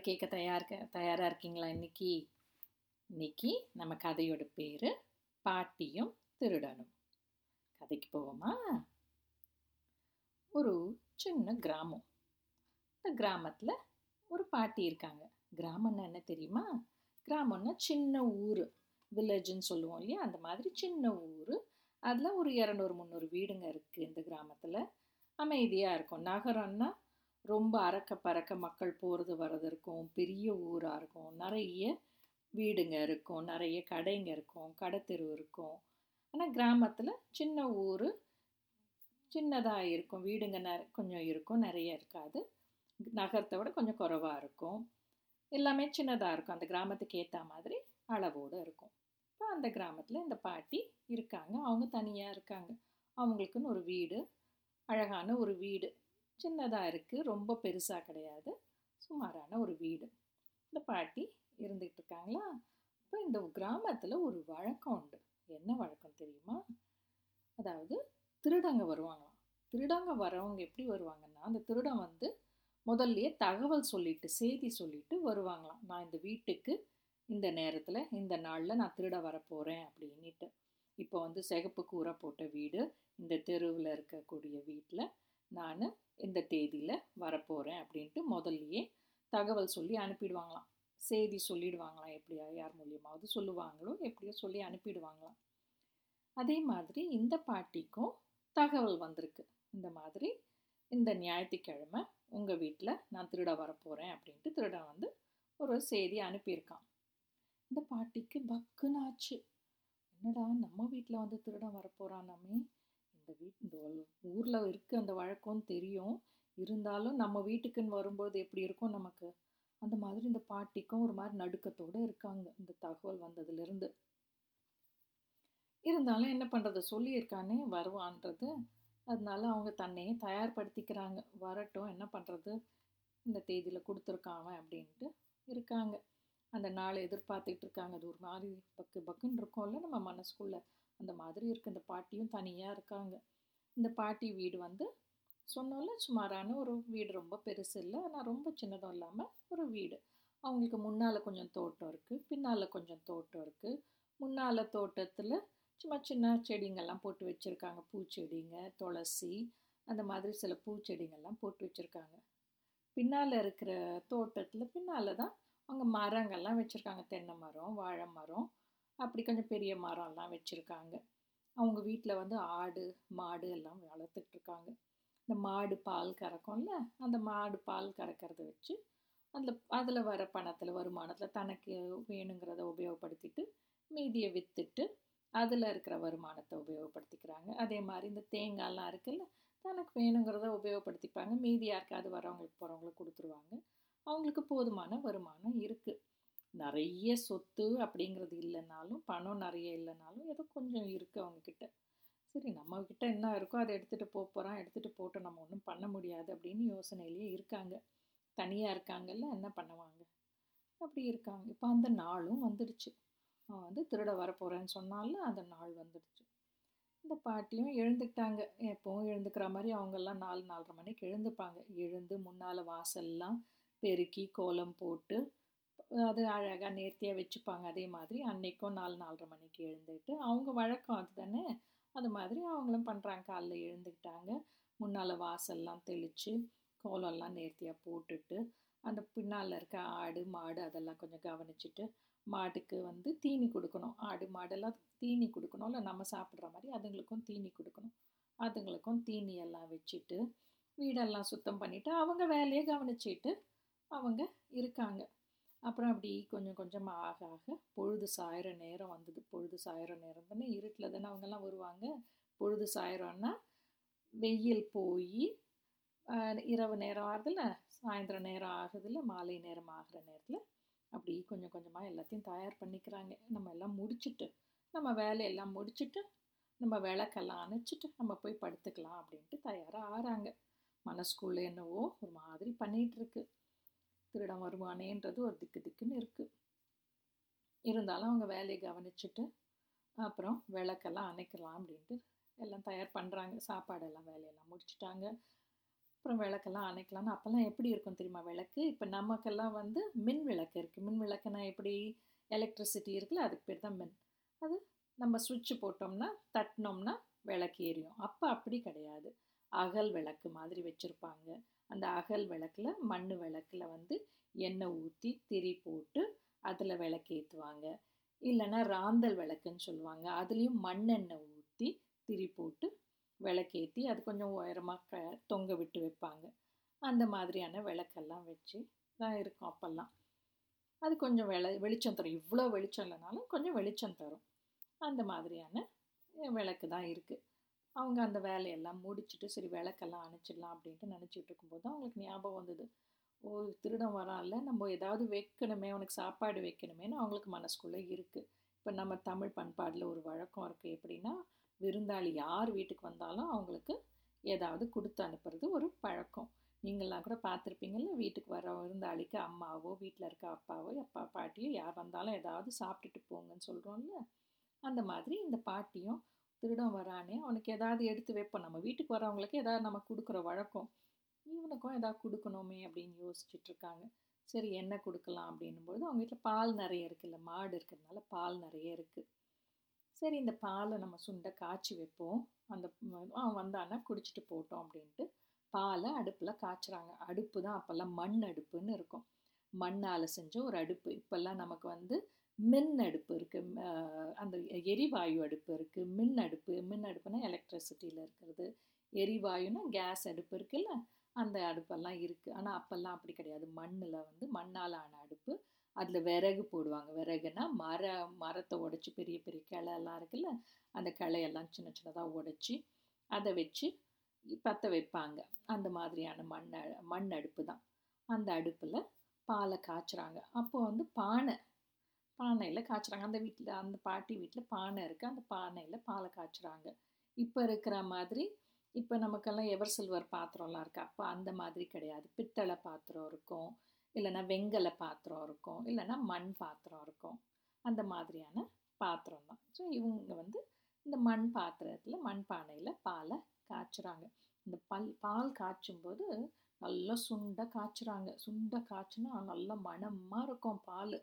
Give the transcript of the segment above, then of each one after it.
கதை கேட்க தயார் தயாராக இருக்கீங்களா இன்னைக்கு? இன்னைக்கு நம்ம கதையோட பேர் பாட்டியும் திருடனும். கதைக்கு போவோமா? ஒரு சின்ன கிராமம். இந்த கிராமத்தில் ஒரு பாட்டி இருக்காங்க. கிராமம்னா என்ன தெரியுமா? கிராமம்னா சின்ன ஊர். வில்லேஜ்னு சொல்லுவோம் இல்லையா? அந்த மாதிரி சின்ன ஊர். அதில் ஒரு இரநூறு முந்நூறு வீடுங்க இருக்குது இந்த கிராமத்தில். அமைதியாக இருக்கும். நகரம்னா ரொம்ப அறக்க பறக்க மக்கள் போகிறது வர்றது இருக்கும். பெரிய ஊராக இருக்கும். நிறைய வீடுங்க இருக்கும். நிறைய கடைங்க இருக்கும். கடைத்தெரு இருக்கும். ஆனால் கிராமத்தில் சின்ன ஊர் சின்னதாக இருக்கும். வீடுங்க ந கொஞ்சம் இருக்கும். நிறைய இருக்காது. நகரத்தை விட கொஞ்சம் குறைவாக இருக்கும். எல்லாமே சின்னதாக இருக்கும். அந்த கிராமத்துக்கு ஏற்ற மாதிரி அளவோடு இருக்கும். இப்போ அந்த கிராமத்தில் இந்த பாட்டி இருக்காங்க. அவங்க தனியாக இருக்காங்க. அவங்களுக்குன்னு ஒரு வீடு அழகான ஒரு வீடு. சின்னதாக இருக்குது ரொம்ப பெருசாக கிடையாது. சுமாரான ஒரு வீடு. இந்த பாட்டி இருந்துகிட்டு இருக்காங்களா இப்போ இந்த கிராமத்தில் ஒரு வழக்கம் உண்டு. என்ன வழக்கம் தெரியுமா? அதாவது திருடங்க வருவாங்களாம். திருடங்க வரவங்க எப்படி வருவாங்கன்னா அந்த திருடம் வந்து முதல்லையே தகவல் சொல்லிட்டு செய்தி சொல்லிட்டு வருவாங்களாம். நான் இந்த வீட்டுக்கு இந்த நேரத்தில் இந்த நாளில் நான் திருட வரப்போகிறேன் அப்படின்ட்டு இப்போ வந்து சிகப்பு கூரை போட்ட வீடு இந்த தெருவில் இருக்கக்கூடிய வீட்டில் நான் இந்த தேதியில் வரப்போகிறேன் அப்படின்ட்டு முதல்லையே தகவல் சொல்லி அனுப்பிடுவாங்களாம். செய்தி சொல்லிடுவாங்களாம் எப்படியா யார் மூலியமாவது சொல்லுவாங்களோ எப்படியோ சொல்லி அனுப்பிடுவாங்களாம். அதே மாதிரி இந்த பாட்டிக்கும் தகவல் வந்திருக்கு. இந்த மாதிரி இந்த ஞாயிற்றுக்கிழமை உங்கள் வீட்டில் நான் திருட வரப்போகிறேன் அப்படின்ட்டு திருடன் வந்து ஒரு செய்தி அனுப்பியிருக்கான். இந்த பாட்டிக்கு பக்குன்னு என்னடா நம்ம வீட்டில் வந்து திருடன் வரப்போகிறானாமே இந்த வீட் இந்த ஊரில் இருக்க அந்த வழக்கம் தெரியும். இருந்தாலும் நம்ம வீட்டுக்குன்னு வரும்போது எப்படி இருக்கும் நமக்கு அந்த மாதிரி இந்த பாட்டிக்கும் ஒரு மாதிரி நடுக்கத்தோடு இருக்காங்க. இந்த தகவல் வந்ததுலேருந்து. இருந்தாலும் என்ன பண்ணுறது சொல்லியிருக்கானே வருவான்றது. அதனால அவங்க தன்னையே தயார்படுத்திக்கிறாங்க. வரட்டும் என்ன பண்ணுறது இந்த தேதியில் கொடுத்துருக்கான் அப்படின்ட்டு இருக்காங்க. அந்த நாளை எதிர்பார்த்துட்டு இருக்காங்க. அது ஒரு மாதிரி பக்கு பக்குன்னு இருக்கும்ல நம்ம மனசுக்குள்ளே. அந்த மாதிரி இருக்குது இந்த பாட்டியும் தனியாக இருக்காங்க. இந்த பாட்டி வீடு வந்து சொன்னோன்னே சுமாரான ஒரு வீடு. ரொம்ப பெருசு இல்லை. ஆனால் ரொம்ப சின்னதும் இல்லாமல் ஒரு வீடு. அவங்களுக்கு முன்னால் கொஞ்சம் தோட்டம் இருக்குது பின்னால் கொஞ்சம் தோட்டம் இருக்குது முன்னால் தோட்டத்தில் சும்மா சின்ன செடிங்கள்லாம் போட்டு வச்சுருக்காங்க. பூச்செடிங்க துளசி அந்த மாதிரி சில பூச்செடிங்கள்லாம் போட்டு வச்சுருக்காங்க. பின்னால் இருக்கிற தோட்டத்தில் பின்னால் தான் அவங்க மரங்கள்லாம் வச்சுருக்காங்க. தென்னை மரம் வாழை மரம் அப்படி கொஞ்சம் பெரிய மரம்லாம் வச்சுருக்காங்க. அவங்க வீட்டில் வந்து ஆடு மாடு எல்லாம் வளர்த்துட்ருக்காங்க இந்த மாடு பால் கறக்கும்ல அந்த மாடு பால் கறக்கிறத வச்சு அதில் அதில் வர பணத்தில் வருமானத்தில் தனக்கு வேணுங்கிறத உபயோகப்படுத்திட்டு மீதியை விற்றுட்டு அதில் இருக்கிற வருமானத்தை உபயோகப்படுத்திக்கிறாங்க. அதே மாதிரி இந்த தேங்காய்லாம் இருக்குல்ல தனக்கு வேணுங்கிறத உபயோகப்படுத்திப்பாங்க. மீதி யாருக்காவது வரவங்களுக்கு போகிறவங்களுக்கு கொடுத்துருவாங்க. அவங்களுக்கு போதுமான வருமானம் இருக்குது நிறைய சொத்து அப்படிங்கிறது இல்லைனாலும் பணம் நிறைய இல்லைனாலும் ஏதோ கொஞ்சம் இருக்குது அவங்கக்கிட்ட சரி நம்மக்கிட்ட என்ன இருக்கோ அதை எடுத்துகிட்டு போக போகிறான் எடுத்துகிட்டு போட்டு நம்ம ஒன்றும் பண்ண முடியாது அப்படின்னு யோசனையிலேயே இருக்காங்க. தனியாக இருக்காங்கல்ல என்ன பண்ணுவாங்க? அப்படி இருக்காங்க. இப்போ அந்த நாளும் வந்துடுச்சு. அவன் வந்து திருட வரப்போகிறேன்னு சொன்னால அந்த நாள் வந்துடுச்சு. இந்த பாட்டியும் எழுந்துக்கிட்டாங்க. எப்போவும் எழுந்துக்கிற மாதிரி அவங்கெல்லாம் நாலு நாலரை மணிக்கு எழுந்துப்பாங்க. எழுந்து முன்னால் வாசல்லாம் பெருக்கி கோலம் போட்டு அது அழகாக நேர்த்தியாக வச்சுப்பாங்க. அதே மாதிரி அன்னைக்கும் நாலு நாலரை மணிக்கு எழுந்துக்கிட்டு அவங்க வழக்கம் அது தானே? அது மாதிரி அவங்களும் பண்ணுறாங்க காலைல எழுந்துக்கிட்டாங்க. முன்னால் வாசல்லாம் தெளித்து கோலம்லாம் நேர்த்தியாக போட்டுட்டு அந்த பின்னால் இருக்க ஆடு மாடு அதெல்லாம் கொஞ்சம் கவனிச்சுட்டு மாட்டுக்கு வந்து தீனி கொடுக்கணும். ஆடு மாடெல்லாம் தீனி கொடுக்கணும். இல்லை நம்ம சாப்பிட்ற மாதிரி அதுங்களுக்கும் தீனி கொடுக்கணும். அதுங்களுக்கும் தீனி எல்லாம் வச்சுட்டு வீடெல்லாம் சுத்தம் பண்ணிவிட்டு அவங்க வேலையை கவனிச்சிட்டு அவங்க இருக்காங்க. அப்புறம் அப்படி கொஞ்சம் கொஞ்சம் ஆக ஆக பொழுது சாயிற நேரம் வந்தது. பொழுது சாயிற நேரம் தானே இருட்டில் தானே அவங்கெல்லாம் வருவாங்க. பொழுது சாயிறோன்னா வெயில் போய் இரவு நேரம் ஆகுதுல்ல சாயந்தரம் நேரம் ஆகுதுல்ல மாலை நேரம் ஆகிற நேரத்தில் அப்படி கொஞ்சம் கொஞ்சமாக எல்லாத்தையும் தயார் பண்ணிக்கிறாங்க. நம்ம எல்லாம் முடிச்சுட்டு நம்ம வேலையெல்லாம் முடிச்சுட்டு நம்ம விளக்கெல்லாம் அணைச்சிட்டு நம்ம போய் படுத்துக்கலாம் அப்படின்ட்டு தயாராக ஆறாங்க. மனசுக்குள்ளே என்னவோ ஒரு மாதிரி பண்ணிகிட்ருக்கு திருடம் வருவானேன்றது ஒரு திக்கு திக்குன்னு இருக்குது இருந்தாலும் அவங்க வேலையை கவனிச்சுட்டு அப்புறம் விளக்கெல்லாம் அணைக்கலாம் அப்படின்ட்டு எல்லாம் தயார் பண்ணுறாங்க சாப்பாடெல்லாம் வேலையெல்லாம் முடிச்சுட்டாங்க. அப்புறம் விளக்கெல்லாம் அணைக்கலாம்னு அப்போல்லாம் எப்படி இருக்கும் தெரியுமா விளக்கு? இப்போ நமக்கெல்லாம் வந்து மின் விளக்கு இருக்குது மின் விளக்குனா எப்படி? எலக்ட்ரிசிட்டி இருக்குல்ல அதுக்கு பேர் தான் மின். அது நம்ம சுவிட்ச் போட்டோம்னா தட்டினோம்னா விளக்கு எரியும். அப்போ அப்படி கிடையாது. அகல் விளக்கு மாதிரி வச்சுருப்பாங்க. அந்த அகல் விளக்கில் மண் விளக்கில் வந்து எண்ணெய் ஊற்றி திரி போட்டு அதில் விளக்கேற்றுவாங்க இல்லைன்னா ராந்தல் விளக்குன்னு சொல்லுவாங்க. அதுலேயும் மண்ணெண்ணெய் ஊற்றி திரி போட்டு விளக்கேற்றி அது கொஞ்சம் உயரமாக க தொங்க விட்டு வைப்பாங்க. அந்த மாதிரியான விளக்கெல்லாம் வச்சு தான் இருக்கும் அப்போல்லாம். அது கொஞ்சம் வெள வெளிச்சம் தரும். இவ்வளோ வெளிச்சம் இல்லைனாலும் கொஞ்சம் வெளிச்சம் தரும். அந்த மாதிரியான விளக்கு தான் இருக்குது அவங்க அந்த வேலையெல்லாம் முடிச்சுட்டு சரி விளக்கெல்லாம் அணைச்சிடலாம் அப்படின்ட்டு நினச்சிட்டு இருக்கும்போது அவங்களுக்கு ஞாபகம் வந்தது. ஓ திருடம் வரான்ல நம்ம ஏதாவது வைக்கணுமே அவனுக்கு சாப்பாடு வைக்கணுமேனு அவங்களுக்கு மனசுக்குள்ளே இருக்குது இப்போ நம்ம தமிழ் பண்பாடில் ஒரு வழக்கம் இருக்குது எப்படின்னா விருந்தாளி யார் வீட்டுக்கு வந்தாலும் அவங்களுக்கு ஏதாவது கொடுத்து அனுப்புறது ஒரு பழக்கம். நீங்களாம் கூட பார்த்துருப்பீங்கள்ல வீட்டுக்கு வர விருந்தாளிக்கு அம்மாவோ வீட்டில் இருக்க அப்பாவோ அப்பா பாட்டியோ யார் வந்தாலும் ஏதாவது சாப்பிட்டுட்டு போங்கன்னு சொல்கிறோம்ல அந்த மாதிரி இந்த பாட்டியும் திருடம் வரானே அவனுக்கு ஏதாவது எடுத்து வைப்போம். நம்ம வீட்டுக்கு வரவங்களுக்கு ஏதாவது நம்ம கொடுக்குற வழக்கம். இவனுக்கும் ஏதாவது கொடுக்கணுமே அப்படின்னு யோசிச்சுட்டு இருக்காங்க சரி என்ன கொடுக்கலாம் அப்படின்னும்போது அவங்க வீட்டில் பால் நிறைய இருக்குல்ல மாடு இருக்கிறதுனால பால் நிறைய இருக்குது சரி இந்த பாலை நம்ம சுண்டை காய்ச்சி வைப்போம். அந்த அவன் வந்தானா குடிச்சிட்டு போட்டோம் அப்படின்ட்டு பாலை அடுப்பில் காய்ச்சுறாங்க. அடுப்பு தான் அப்போல்லாம் மண் அடுப்புன்னு இருக்கும். மண்ணால் செஞ்ச ஒரு அடுப்பு. இப்போல்லாம் நமக்கு வந்து மின் அடுப்பு இருக்குது அந்த எரிவாயு அடுப்பு இருக்குது மின் அடுப்பு மின் அடுப்புனா எலக்ட்ரிசிட்டியில் இருக்கிறது. எரிவாயுனா கேஸ் அடுப்பு இருக்குல்ல அந்த அடுப்பெல்லாம் இருக்குது ஆனால் அப்போல்லாம் அப்படி கிடையாது. மண்ணில் வந்து மண்ணால் ஆன அடுப்பு. அதில் விறகு போடுவாங்க. விறகுனா மர மரத்தை உடச்சி பெரிய பெரிய கிளையெல்லாம் இருக்குல்ல அந்த கிளையெல்லாம் சின்ன சின்னதாக உடச்சி அதை வச்சு பற்ற வைப்பாங்க. அந்த மாதிரியான மண் மண் அடுப்பு தான். அந்த அடுப்பில் பாலை காய்ச்சுறாங்க. அப்போ வந்து பானை பானையில் காய்ச்சுறாங்க. அந்த வீட்டில் அந்த பாட்டி வீட்டில் பானை இருக்குது அந்த பானையில் பாலை காய்ச்சுறாங்க. இப்போ இருக்கிற மாதிரி இப்போ நமக்கெல்லாம் எவர் சில்வர் பாத்திரம்லாம் இருக்குது அப்போ அந்த மாதிரி கிடையாது. பித்தளை பாத்திரம் இருக்கும். இல்லைன்னா வெங்கல பாத்திரம் இருக்கும். இல்லைன்னா மண் பாத்திரம் இருக்கும். அந்த மாதிரியான பாத்திரம் தான். ஸோ இவங்க வந்து இந்த மண் பாத்திரத்தில் மண் பானையில் பாலை காய்ச்சுறாங்க. இந்த பல் பால் காய்ச்சும் போது நல்லா சுண்டை காய்ச்சுறாங்க. சுண்டை காய்ச்சினா நல்லா மணமாக இருக்கும் பால்.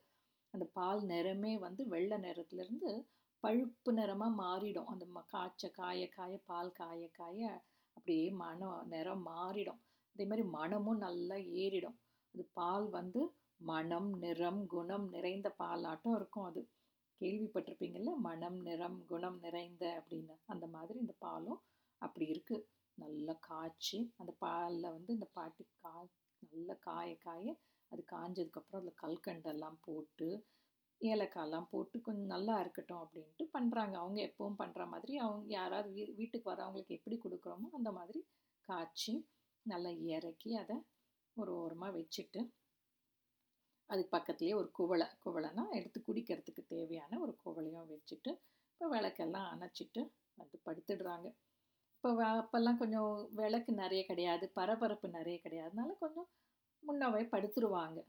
அந்த பால் நிறமே வந்து வெள்ளை நிறத்துலேருந்து பழுப்பு நிறமாக மாறிடும். அந்த ம காய்ச்ச காய காய பால் காய காய அப்படியே மனம் நிறம் மாறிடும். அதே மாதிரி மனமும் நல்லா ஏறிடும். அது பால் வந்து மனம் நிறம் குணம் நிறைந்த பாலாட்டம் இருக்கும் அது. கேள்விப்பட்டிருப்பீங்கள்ல மனம் நிறம் குணம் நிறைந்த அப்படின்னு. அந்த மாதிரி இந்த பாலும் அப்படி இருக்குது நல்லா காய்ச்சி அந்த பாலில் வந்து இந்த பாட்டி கா நல்லா காய காய அது காஞ்சதுக்கப்புறம் அதில் கல்கண்டெல்லாம் போட்டு ஏலக்காயெல்லாம் போட்டு கொஞ்சம் நல்லா இருக்கட்டும் அப்படின்ட்டு பண்ணுறாங்க அவங்க எப்பவும் பண்ணுற மாதிரி அவங்க யாராவது வீ வீட்டுக்கு வரவங்களுக்கு எப்படி கொடுக்குறோமோ அந்த மாதிரி காய்ச்சி நல்லா இறக்கி அதை ஒரு ஓரமாக வச்சுட்டு அதுக்கு பக்கத்துலேயே ஒரு குவளை குவளைனா எடுத்து குடிக்கிறதுக்கு தேவையான ஒரு குவளையும் வச்சுட்டு இப்போ விளக்கெல்லாம் அணைச்சிட்டு வந்து படுத்துடுறாங்க. இப்போ அப்போல்லாம் கொஞ்சம் விளக்கு நிறைய கிடையாது பரபரப்பு நிறைய கிடையாதுனால கொஞ்சம் முன்னவே படுத்துருவாங்க.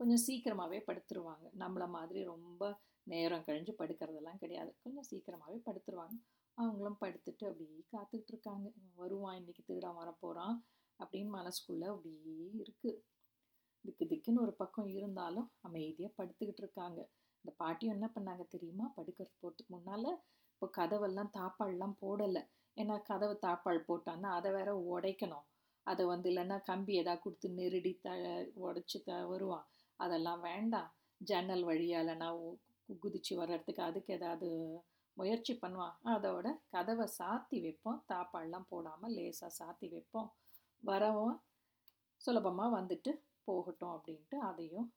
கொஞ்சம் சீக்கிரமாகவே படுத்துருவாங்க. நம்மளை மாதிரி ரொம்ப நேரம் கழிஞ்சு படுக்கிறதெல்லாம் கிடையாது. கொஞ்சம் சீக்கிரமாகவே படுத்துருவாங்க. அவங்களும் படுத்துட்டு அப்படியே காத்துக்கிட்டு இருக்காங்க. வருவான் இன்றைக்கி திருடம் வரப்போகிறான் அப்படின்னு மனசுக்குள்ளே அப்படியே இருக்குது திக்கு திக்குன்னு ஒரு பக்கம் இருந்தாலும் அமைதியாக படுத்துக்கிட்டு இருக்காங்க. இந்த பாட்டியும் என்ன பண்ணாங்க தெரியுமா? படுக்கிறது போகிறதுக்கு முன்னால் இப்போ கதவெல்லாம் தாப்பால்லாம் போடலை. ஏன்னா கதவை தாப்பால் போட்டான்னா அதை வேற உடைக்கணும். அதை வந்து இல்லைன்னா கம்பி எதாவது கொடுத்து நெருடி த உடச்சி த வருவான். அதெல்லாம் வேண்டாம். ஜன்னல் வழியாக இல்லைன்னா குதிச்சு வர்றதுக்கு அதுக்கு ஏதாவது முயற்சி பண்ணுவான். அதோட கதவை சாத்தி வைப்போம். தாப்பால்லாம் போடாமல் லேசாக சாத்தி வைப்போம். வரவும் சுலபமாக வந்துட்டு போகட்டும் அப்படின்ட்டு அதையும்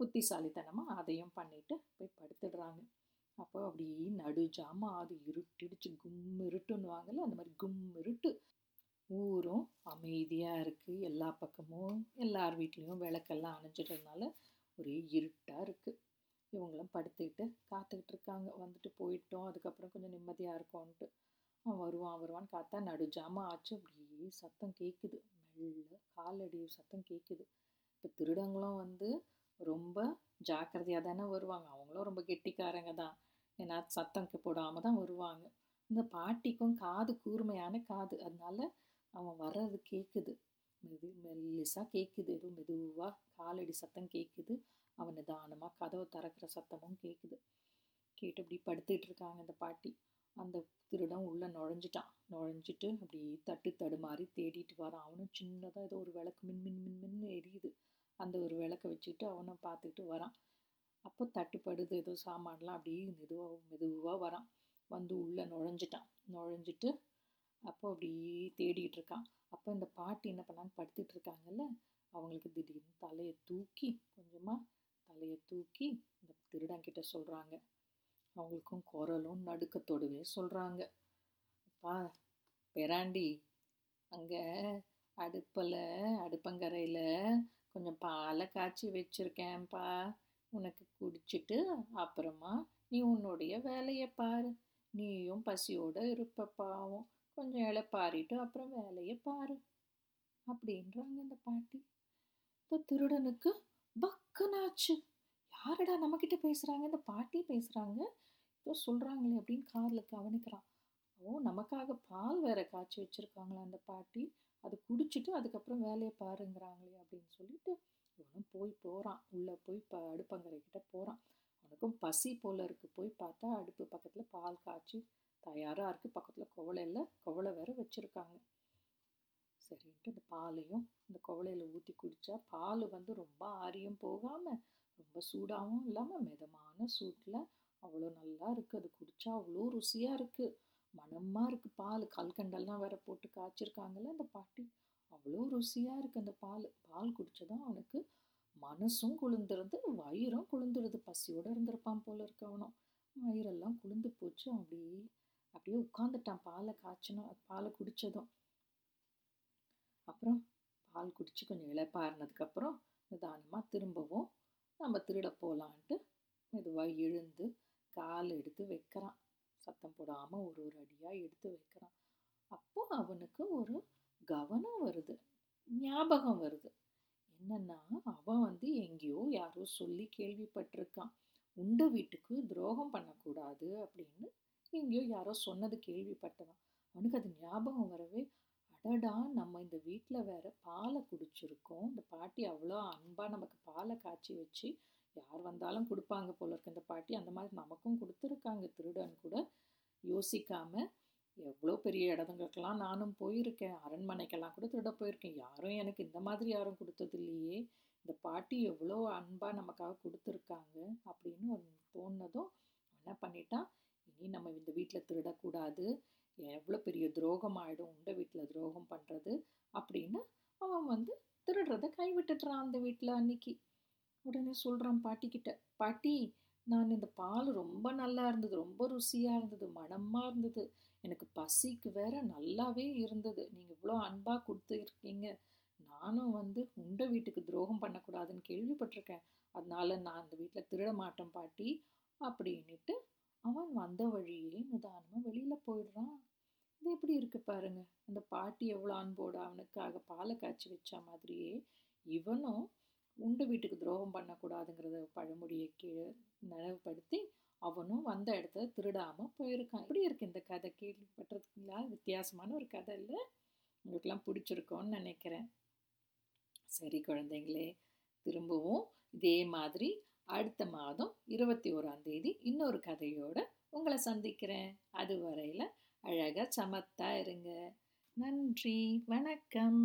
புத்திசாலித்தனமாக அதையும் பண்ணிட்டு போய் படுத்துடுறாங்க. அப்போ அப்படியே ஜாமான் அது இருட்டிடுச்சு. கும் இருட்டுன்னுவாங்கல்ல அந்த மாதிரி கும் இருட்டு. ஊரும் அமைதியாக இருக்குது எல்லா பக்கமும் எல்லார் வீட்லேயும் விளக்கெல்லாம் அணைஞ்சிட்டதுனால ஒரே இருட்டாக இருக்குது இவங்களும் படுத்துக்கிட்டு காத்துக்கிட்டு இருக்காங்க. வந்துட்டு போயிட்டோம். அதுக்கப்புறம் கொஞ்சம் நிம்மதியாக இருக்கும்ன்ட்டு அவன் வருவான் வருவான்னு காத்தா நடுஜாம ஆச்சு. அப்படியே சத்தம் கேட்குது மெல்ல காலடி சத்தம் கேட்குது இப்போ திருடங்களும் வந்து ரொம்ப ஜாக்கிரதையாக தானே வருவாங்க. அவங்களும் ரொம்ப கெட்டிக்காரங்க தான். ஏன்னா சத்தம் போடாமல் தான் வருவாங்க. இந்த பாட்டிக்கும் காது கூர்மையான காது. அதனால அவன் வர்றது கேட்குது மெது மெல்லிசாக கேட்குது எதுவும் மெதுவாக காலடி சத்தம் கேட்குது அவன் நிதானமாக கதவை திறக்கிற சத்தமும் கேட்குது கேட்டு அப்படி படுத்துக்கிட்டு இருக்காங்க அந்த பாட்டி. அந்த திருடம் உள்ளே நுழைஞ்சிட்டான். நுழைஞ்சிட்டு அப்படி தட்டு தடுமாறி தேடிட்டு வரான். அவனும் சின்னதாக ஏதோ ஒரு விளக்கு மின் மின் மின் மின்னு எரியுது. அந்த ஒரு விளக்க வச்சுக்கிட்டு அவனும் பார்த்துக்கிட்டு வரான். அப்போ தட்டுப்படுது. ஏதோ சாமான்லாம் அப்படியே மெதுவாக மெதுவாக வரான். வந்து உள்ளே நுழைஞ்சிட்டான். நுழைஞ்சிட்டு அப்போ அப்படி தேடிட்டு இருக்கான் அப்போ இந்த பாட்டி என்ன பண்ணாங்க? படுத்துட்டு இருக்காங்கல்ல அவங்களுக்கு திடீர்னு தலையை தூக்கி கொஞ்சமாக தலையை தூக்கி இந்த திருடங்கிட்ட சொல்கிறாங்க அவங்களுக்கும் குரலும் நடுக்கத்தோடவே சொல்கிறாங்க அப்பா பெராண்டி அங்கே அடுப்பில் அடுப்பங்கரையில் கொஞ்சம் பாலை காய்ச்சி வச்சுருக்கேன்ப்பா. உனக்கு குடிச்சிட்டு அப்புறமா நீ உன்னுடைய வேலையை பாரு. நீயும் பசியோடு இருப்ப பாவம். கொஞ்சம் இலைப்பாரிட்டு அப்புறம் வேலையை பாரு அப்படின்றாங்க இந்த பாட்டி. இந்த திருடனுக்கு பக்குனாச்சு. யாரடா நம்மக்கிட்ட பேசுகிறாங்க இந்த பாட்டி பேசுகிறாங்க இப்போ சொல்கிறாங்களே அப்படின்னு காதில் கவனிக்கிறான். ஓ நமக்காக பால் வேற காய்ச்சி வச்சுருக்காங்களா அந்த பாட்டி? அது குடிச்சிட்டு அதுக்கப்புறம் வேலையை பாருங்கிறாங்களே அப்படின்னு சொல்லிட்டு இவனும் போய் போகிறான் உள்ளே போய் ப அடுப்பங்கரை கிட்ட போகிறான் அவனுக்கும் பசி போல இருக்குது போய் பார்த்தா அடுப்பு பக்கத்தில் பால் காய்ச்சி தயாராக இருக்குது பக்கத்தில் குவளையில் குவளை வேற வச்சுருக்காங்க. சரின்ட்டு இந்த பாலையும் இந்த குவளையில் ஊற்றி குடித்தா பால் வந்து ரொம்ப ஆரியும் போகாமல் ரொம்ப சூடாகவும் இல்லாமல் மிதமான சூட்டில் அவ்வளோ நல்லா இருக்குது அது குடித்தா அவ்வளோ ருசியாக இருக்குது மனமாக இருக்குது பால். கல்கண்டெல்லாம் வேற போட்டு காய்ச்சிருக்காங்கல்ல அந்த பாட்டி. அவ்வளோ ருசியாக இருக்குது அந்த பால். பால் குடித்ததும் அவனுக்கு மனசும் குளிர்ந்துருந்து வயிறும் குளிர்ந்துருது. பசியோடு இருந்திருப்பான் போல இருக்கு அவனும். வயிறெல்லாம் குளிர்ந்து போச்சு. அப்படியே அப்படியே உட்காந்துட்டான் பாலை காய்ச்சணும் பாலை குடித்ததும் அப்புறம் பால் குடித்து கொஞ்சம் இழைப்பாருனதுக்கப்புறம் நிதானமாக திரும்பவும் நம்ம திருட போகலான்ட்டு மெதுவாக எழுந்து கால் எடுத்து வைக்கிறான். சத்தம் போடாமல் ஒரு ஒரு அடியாக எடுத்து வைக்கிறான். அப்போ அவனுக்கு ஒரு கவனம் வருது ஞாபகம் வருது. என்னன்னா அவன் வந்து எங்கேயோ யாரோ சொல்லி கேள்விப்பட்டிருக்கான். உண்ட வீட்டுக்கு துரோகம் பண்ணக்கூடாது அப்படின்னு எங்கேயோ யாரோ சொன்னது கேள்விப்பட்டவன் அவனுக்கு அது ஞாபகம் வரவே அடடா நம்ம இந்த வீட்டில் வேற பாலை குடிச்சிருக்கோம். இந்த பாட்டி அவ்வளோ அன்பாக நமக்கு பாலை காய்ச்சி வச்சு யார் வந்தாலும் கொடுப்பாங்க போல இருக்கு. இந்த பாட்டி அந்த மாதிரி நமக்கும் கொடுத்துருக்காங்க. திருடன் கூட யோசிக்காம எவ்வளோ பெரிய இடத்துங்களுக்கெல்லாம் நானும் போயிருக்கேன். அரண்மனைக்கெல்லாம் கூட திருட போயிருக்கேன். யாரும் எனக்கு இந்த மாதிரி யாரும் கொடுத்தது இல்லையே. இந்த பாட்டி எவ்வளோ அன்பாக நமக்காக கொடுத்துருக்காங்க அப்படின்னு ஒரு தோணுனதும் என்ன பண்ணிட்டான் இனி நம்ம இந்த வீட்டில் திருடக்கூடாது. எவ்வளோ பெரிய துரோகம் ஆகிடும் உண்ட வீட்டில் துரோகம் பண்ணுறது அப்படின்னு அவன் வந்து திருடுறதை கைவிட்டுட்டுறான் அந்த வீட்டில் அன்னைக்கு. உடனே சொல்கிறான் பாட்டிக்கிட்ட பாட்டி நான் இந்த பால் ரொம்ப நல்லா இருந்தது ரொம்ப ருசியாக இருந்தது மனமாக இருந்தது. எனக்கு பசிக்கு வேற நல்லாவே இருந்தது. நீங்கள் இவ்வளோ அன்பாக கொடுத்துருக்கீங்க. நானும் வந்து உண்ட வீட்டுக்கு துரோகம் பண்ணக்கூடாதுன்னு கேள்விப்பட்டிருக்கேன். அதனால நான் அந்த வீட்டில் திருட மாட்டேன் பாட்டி அப்படின்னுட்டு அவன் வந்த வழியே நிதானமாக வெளியில் போயிடுறான். இது எப்படி இருக்கு பாருங்க. அந்த பாட்டி எவ்வளோ அன்போடு அவனுக்காக பாலை காய்ச்சி வச்ச மாதிரியே இவனும் உண்டு வீட்டுக்கு துரோகம் பண்ணக்கூடாதுங்கிறத பழமொழியை கீழே நினைவுபடுத்தி அவனும் வந்த இடத்துல திருடாமல் போயிருக்கான். இப்படி இருக்கு இந்த கதை? கேள்விப்பட்டிருக்கீங்களா? வித்தியாசமான ஒரு கதை இல்லை? உங்களுக்கெல்லாம் பிடிச்சிருக்கோன்னு நினைக்கிறேன். சரி குழந்தைங்களே திரும்பவும் இதே மாதிரி அடுத்த மாதம் இருபத்தி ஓராம் தேதி இன்னொரு கதையோட உங்களை சந்திக்கிறேன். அது வரையில் அழகாக சமத்தா இருங்க. நன்றி. வணக்கம்.